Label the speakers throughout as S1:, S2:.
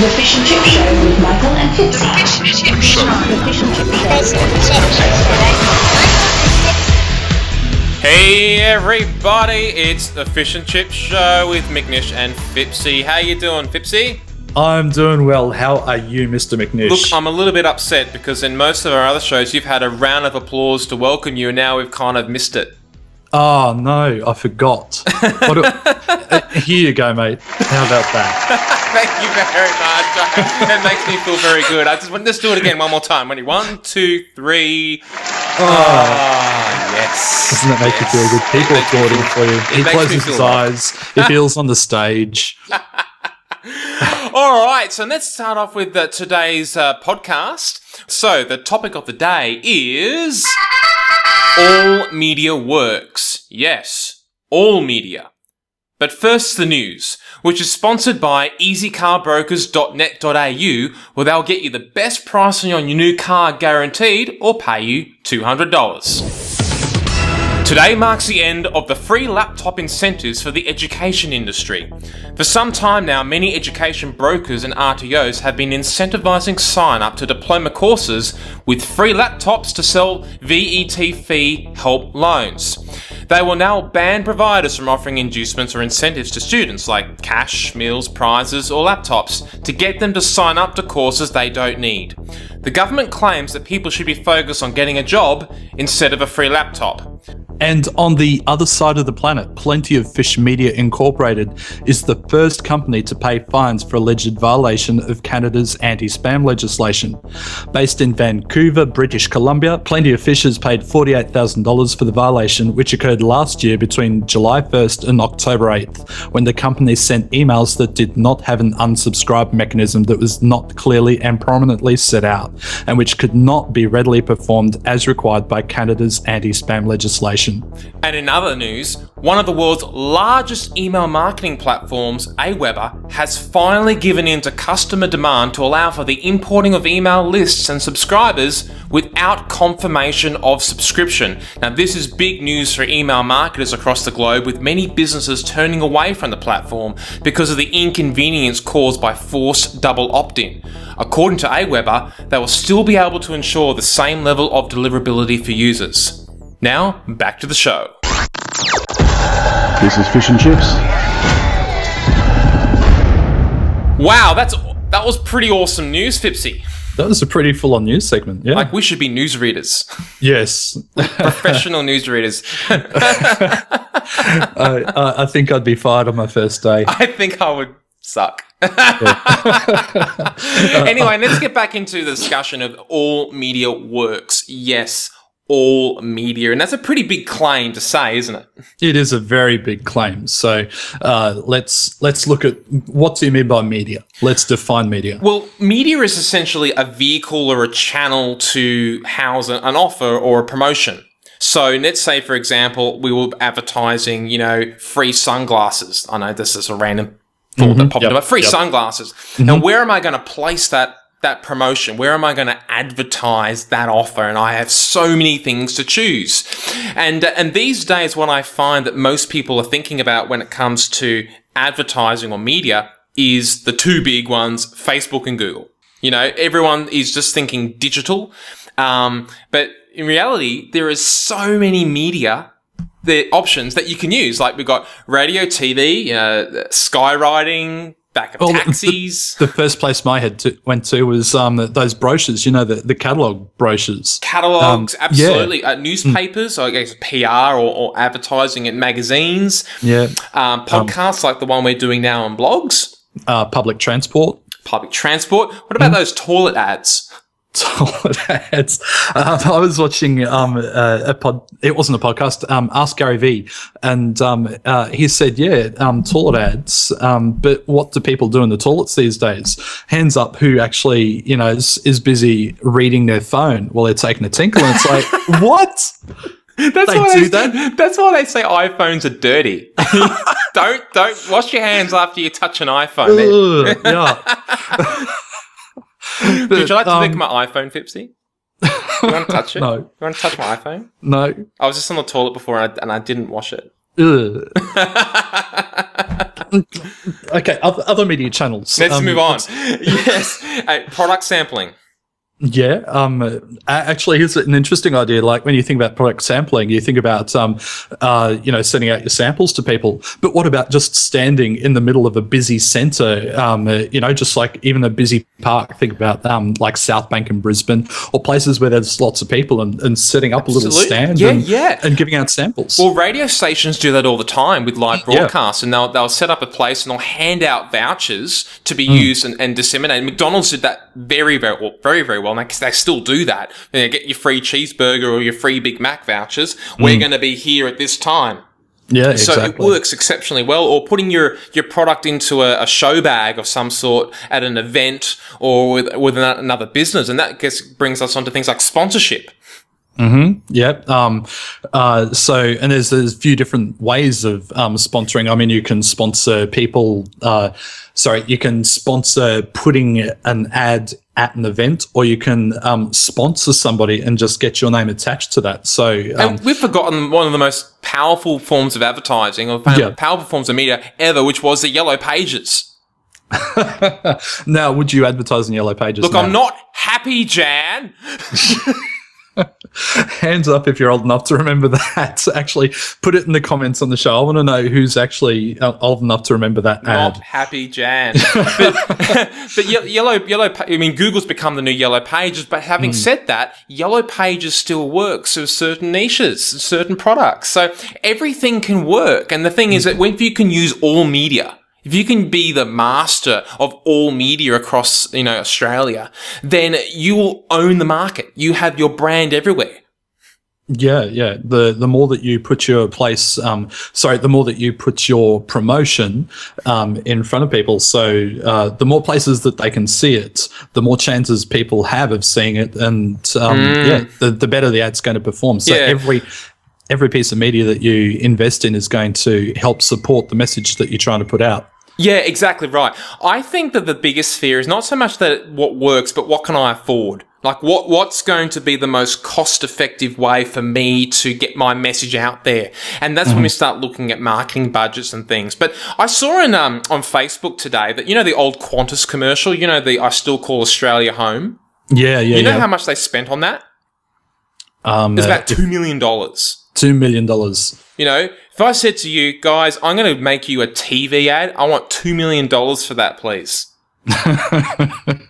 S1: The Fish and Chip Show with Michael and Fitzy. The Fish and Chip Show. The Fish and Chip Show.
S2: Hey everybody, it's the Fish and Chip Show with McNish and Fipsy. How you doing, Fipsy?
S3: I'm doing well. How are you, Mr. McNish?
S2: Look, I'm a little bit upset because in most of our other shows you've had a round of applause to welcome you and now we've kind of missed it.
S3: Oh no, I forgot. Do- uh, here you go, mate. How about that?
S2: Thank you very much. That makes me feel very good. I just want let's do it again one more time. Ready? One, two, three. Ah, yes.
S3: Doesn't that make you feel good? People applauding for you. He closes his eyes. He feels on the stage.
S2: All right, so let's start off with uh, today's uh, podcast. So, the topic of the day is All Media Works. Yes, all media. But first, the news, which is sponsored by easycarbrokers.net.au, where they'll get you the best price on your new car guaranteed or pay you $200. Today marks the end of the free laptop incentives for the education industry. For some time now, many education brokers and RTOs have been incentivizing sign up to diploma courses with free laptops to sell VET fee help loans. They will now ban providers from offering inducements or incentives to students like cash, meals, prizes, or laptops to get them to sign up to courses they don't need. The government claims that people should be focused on getting a job instead of a free laptop.
S3: And on the other side of the planet, Plenty of Fish Media Incorporated is the first company to pay fines for alleged violation of Canada's anti spam legislation. Based in Vancouver, British Columbia, Plenty of Fish has paid $48,000 for the violation, which occurred last year between July 1st and October 8th, when the company sent emails that did not have an unsubscribe mechanism that was not clearly and prominently set out, and which could not be readily performed as required by Canada's anti spam legislation.
S2: And in other news, one of the world's largest email marketing platforms, Aweber, has finally given in to customer demand to allow for the importing of email lists and subscribers without confirmation of subscription. Now, this is big news for email marketers across the globe, with many businesses turning away from the platform because of the inconvenience caused by forced double opt in. According to Aweber, they will still be able to ensure the same level of deliverability for users. Now, back to the show.
S4: This is Fish and Chips.
S2: Wow, that's that was pretty awesome news, Fipsy.
S3: That was a pretty full on news segment. Yeah.
S2: Like we should be newsreaders,
S3: yes.
S2: professional newsreaders.
S3: I, I, I think I'd be fired on my first day.
S2: I think I would suck. anyway, let's get back into the discussion of all media works. Yes, all media, and that's a pretty big claim to say, isn't it?
S3: It is a very big claim. So uh, let's let's look at what do you mean by media? Let's define media.
S2: Well, media is essentially a vehicle or a channel to house an offer or a promotion. So let's say, for example, we were advertising, you know, free sunglasses. I know this is a random thought that popped
S3: Yep,
S2: up. Free
S3: yep.
S2: sunglasses. Now, where am I going to place that that promotion? Where am I going to advertise that offer? And I have so many things to choose. And and these days, what I find that most people are thinking about when it comes to advertising or media is the two big ones: Facebook and Google. You know, everyone is just thinking digital, um, but in reality, there is so many media the options that you can use. Like we've got radio, TV, uh, skywriting, backup
S3: Well, the-
S2: taxis,
S3: The first place my head to, went to was um, those brochures. You know, the the catalog brochures.
S2: catalogs,
S3: um, yeah.
S2: absolutely. Uh, newspapers, so I guess PR or, or advertising in magazines,
S3: Yeah.
S2: um, podcasts like the one we're doing now on blogs,
S3: Uh, public transport.
S2: public transport. What about those toilet ads?
S3: Toilet ads. Um, I was watching um, uh, a pod. It wasn't a podcast. Um, Ask Gary V, and um, uh, he said, "Yeah, um, toilet ads. Um, but what do people do in the toilets these days? Hands up, who actually, you know, is, is busy reading their phone while they're taking a tinkle? And it's like, what?
S2: That's
S3: They
S2: why
S3: do
S2: they,
S3: that?
S2: That's why they say iPhones are dirty. don't don't wash your hands after you touch an iPhone.
S3: Ugh, yeah.
S2: Would you like to
S3: um,
S2: lick my iPhone, Fipsy? You want to touch it?
S3: No.
S2: You want to touch my iPhone?
S3: No.
S2: I was just on the toilet before and I, and I didn't wash it.
S3: Okay, other, other media channels.
S2: Let's
S3: Um,
S2: move on. yes, Uh, product sampling.
S3: Yeah, um, actually, here's an interesting idea. Like when you think about product sampling, you think about, um, uh, you know, sending out your samples to people. But what about just standing in the middle of a busy centre? Um, uh, you know, just like even a busy park. Think about um, like South Bank in Brisbane, or places where there's lots of people, and, and setting up a little stand,
S2: Yeah,
S3: and,
S2: yeah.
S3: and giving out samples.
S2: Well, radio stations do that all the time with live
S3: Yeah.
S2: broadcasts, and they'll, they'll set up a place and they'll hand out vouchers to be used and, and disseminated. McDonald's did that very, very, well, very, very well. And they, they still do that. You know, get your free cheeseburger or your free Big Mac vouchers. We're mm. going to be here at this time.
S3: yeah,
S2: So
S3: exactly.
S2: it works exceptionally well. Or putting your, your product into a, a show bag of some sort at an event or with, with another business. And that gets, brings us onto things like sponsorship.
S3: Yeah. Um, uh, so, and there's, there's a few different ways of um, sponsoring. I mean, you can sponsor people, uh, sorry, you can sponsor putting an ad at an event, or you can um, sponsor somebody and just get your name attached to that. So, um,
S2: And we've forgotten one of the most powerful forms of advertising or
S3: Yeah.
S2: powerful forms of media ever, which was the yellow pages.
S3: now, would you advertise in Yellow Pages?
S2: Look,
S3: now?
S2: I'm not happy, Jan.
S3: Hands up if you're old enough to remember that. Actually, put it in the comments on the show. I want to know who's actually uh, old enough to remember that
S2: Not
S3: ad.
S2: happy, Jan. but but yellow, yellow. I mean, Google's become the new yellow pages. But
S3: Hmm.
S2: having said that, yellow pages still works for certain niches, certain products. So everything can work. And the thing is that when if you can use all media. If you can be the master of all media across, you know, Australia, then you will own the market. You have your brand everywhere.
S3: Yeah, yeah. The the more that you put your place, um, sorry, the more that you put your promotion um, in front of people. So uh, the more places that they can see it, the more chances people have of seeing it, and um, yeah, the, the better the ad's going to perform. So
S2: Yeah.
S3: every every piece of media that you invest in is going to help support the message that you're trying to put out.
S2: Yeah, exactly right. I think that the biggest fear is not so much that what works, but what can I afford? Like what what's going to be the most cost effective way for me to get my message out there? And that's when we start looking at marketing budgets and things. But I saw in um on Facebook today that you know the old Qantas commercial, you know the I still call Australia home.
S3: Yeah, yeah,
S2: You know
S3: yeah.
S2: how much they spent on that?
S3: um,
S2: It's
S3: uh,
S2: about two million dollars.
S3: Two million dollars.
S2: You know, if I said to you guys, I'm going to make you a TV ad, I want two million dollars for that, please.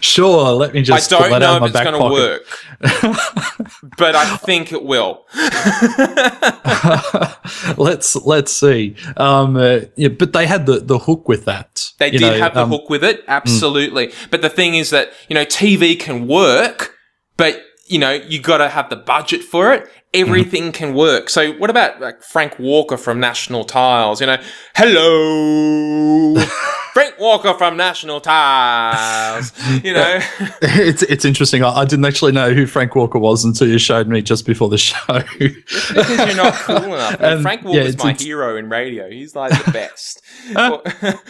S3: Sure, let me just I
S2: don't know if it's going to work, but I think it will.
S3: let's let's see. Um, uh, yeah, but they had the, the hook with that.
S2: They did
S3: know,
S2: have the
S3: um,
S2: hook with it, absolutely. But the thing is that you know TV can work, but you know you got to have the budget for it. Everything mm-hmm. can work. So what about like Frank Walker from National Tiles? You know, hello, Frank Walker from National Tiles. You know.
S3: It's it's interesting. I, I didn't actually know who Frank Walker was until you showed me just before the show.
S2: because you're not cool enough.
S3: And,
S2: Frank
S3: yeah,
S2: Walker's
S3: it's-
S2: my
S3: it's-
S2: hero in radio. He's like the best.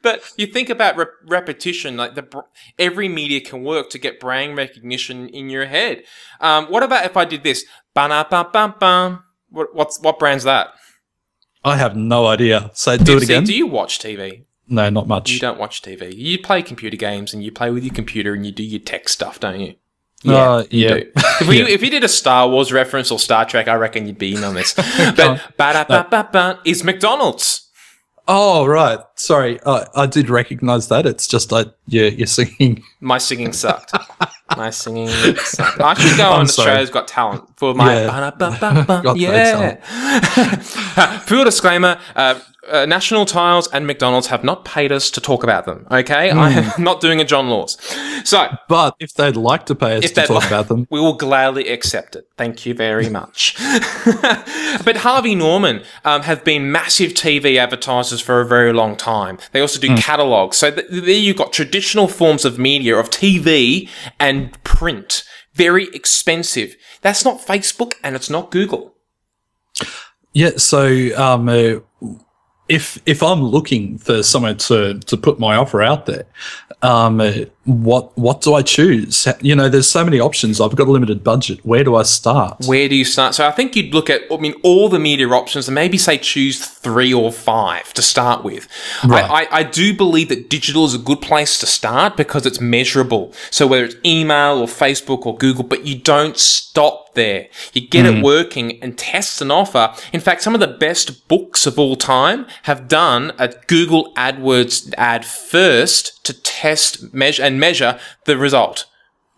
S2: But you think about rep- repetition, like the br- every media can work to get brand recognition in your head. Um, what about if I did this? What, what's what brand's that?
S3: I have no idea. So do it again.
S2: Do you watch TV?
S3: No, not much.
S2: You don't watch TV. You play computer games and you play with your computer and you do your tech stuff, don't you?
S3: Uh, yeah.
S2: do. If, we,
S3: Yeah.
S2: if you did a Star Wars reference or Star Trek, I reckon you'd be in on this. But ba-da-ba-ba-ba is McDonald's.
S3: Oh right. Sorry, I I did recognize that. It's just I yeah, you're singing.
S2: My singing sucked. My singing. I should go
S3: I'm
S2: on
S3: sorry.
S2: Australia's Got Talent for my
S3: Yeah.
S2: Full disclaimer: uh, uh, National Tiles and McDonald's have not paid us to talk about them. Okay, I
S3: Hmm.
S2: am not doing a John Laws. So
S3: But if they'd like to pay us
S2: if
S3: to talk
S2: li-
S3: about them,
S2: we will gladly accept it. Thank you very much. but Harvey Norman um, have been massive TV advertisers for a very long time. They also do catalogs. So th- there you've got traditional forms of media of TV and print. Very expensive. That's not Facebook and it's not Google.
S3: yeah. So um, uh, if if I'm looking for somewhere to to put my offer out there, um, uh, what what do I choose? You know, there's so many options. I've got a limited budget. Where do I start?
S2: Where do you start? So I think you'd look at, I mean, all the media options and maybe say choose three or five to start with.
S3: Right.
S2: I, I, I do believe that digital is a good place to start because it's measurable. So whether it's email or Facebook or Google, but you don't stop there. You get it hmm. working and test an offer. In fact, some of the best books of all time have done a Google AdWords ad first to test, measure, and measure the result.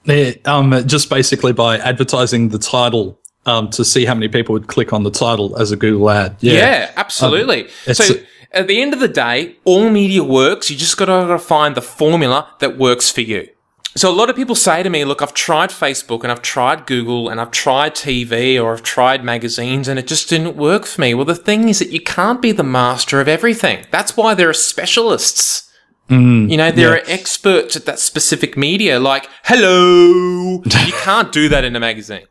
S3: Yeah, um, just basically by advertising the title um, to see how many people would click on the title as a Google ad. Yeah,
S2: Yeah, absolutely.
S3: it's
S2: so
S3: a-
S2: at the end of the day, all media works. You just got to find the formula that works for you. So a lot of people say to me, look, I've tried Facebook and I've tried Google and I've tried TV or I've tried magazines and it just didn't work for me. Well, the thing is that you can't be the master of everything. That's why there are specialists. You know, there
S3: yeah.
S2: are experts at that specific media, like, hello. you can't do that in a magazine.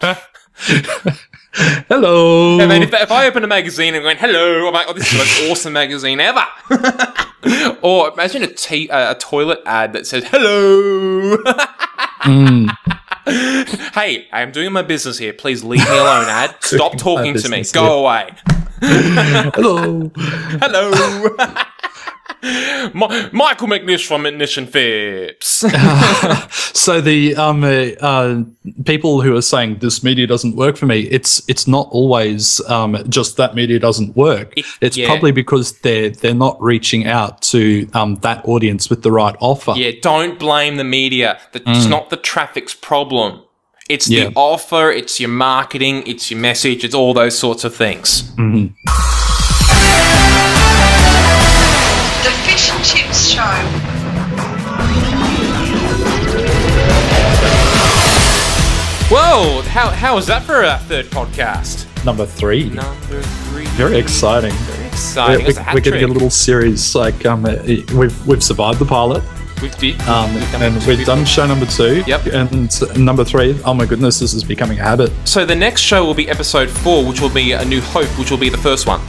S3: Hello.
S2: I mean, if, if I open a magazine and going, hello, I'm like, oh, this is the most awesome magazine ever. or imagine a, t- uh, a toilet ad that says, hello. hey, I'm doing my business here. Please leave me alone, ad. Stop talking to me.
S3: business
S2: Go away.
S3: Hello.
S2: Hello. Mi- Michael McNish from McNish and Phipps.
S3: So the um, uh, uh, people who are saying this media doesn't work for me, it's it's not always um, just that media doesn't work.
S2: It-
S3: it's
S2: yeah.
S3: probably because they're they're not reaching out to um, that audience with the right offer.
S2: Yeah, don't blame the media. The- It's not the traffic's problem. It's
S3: Yeah.
S2: the offer, it's your marketing, it's your message, it's all those sorts of things.
S1: The Fish and Chips Show.
S2: Whoa, how, how was that for our third podcast?
S3: Number three.
S2: Number three.
S3: Very exciting.
S2: Very
S3: We're,
S2: exciting. That's a hat
S3: we're getting a little series like um, uh, we've we've survived the pilot.
S2: We've did,
S3: Um,
S2: we've
S3: and we've
S2: people.
S3: done show number two.
S2: Yep.
S3: And number three, oh my goodness, this is becoming a habit.
S2: So the next show will be episode four, which will be A New Hope, which will be the first one.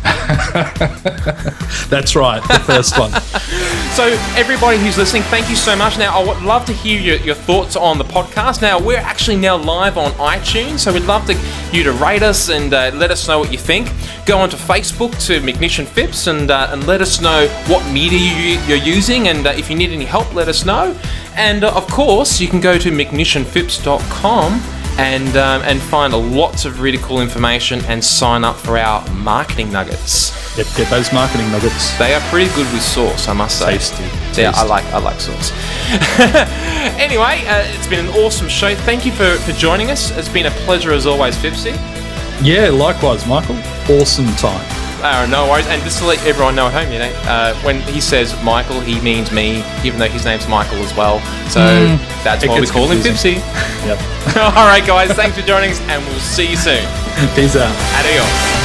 S3: That's right, the first one.
S2: So, everybody who's listening, thank you so much. Now, I would love to hear your, your thoughts on the podcast. Now, we're actually now live on iTunes, so we'd love to you to rate us and uh, let us know what you think. Go onto Facebook to and Phipps and, uh, and let us know what media you, you're using, and uh, if you need any help, let us know. And uh, of course, you can go to McNishandPhipps.com and um, and find lots of really cool information and sign up for our marketing nuggets.
S3: Get, get those marketing nuggets.
S2: They are pretty good with sauce, I must say.
S3: Tasty.
S2: Yeah, I like I like sauce. anyway, uh, it's been an awesome show. Thank you for, for joining us. It's been a pleasure as always, Fipsy.
S3: Yeah, likewise, Michael. Awesome time.
S2: No worries. And just to let everyone know at home, you know, uh, when he says Michael, he means me, even though his name's Michael as well. So
S3: mm. that's it
S2: why we call
S3: confusing.
S2: him Pipsy.
S3: Yep.
S2: All right, guys. Thanks for joining us, and we'll see you soon.
S3: Peace out.
S2: Adios.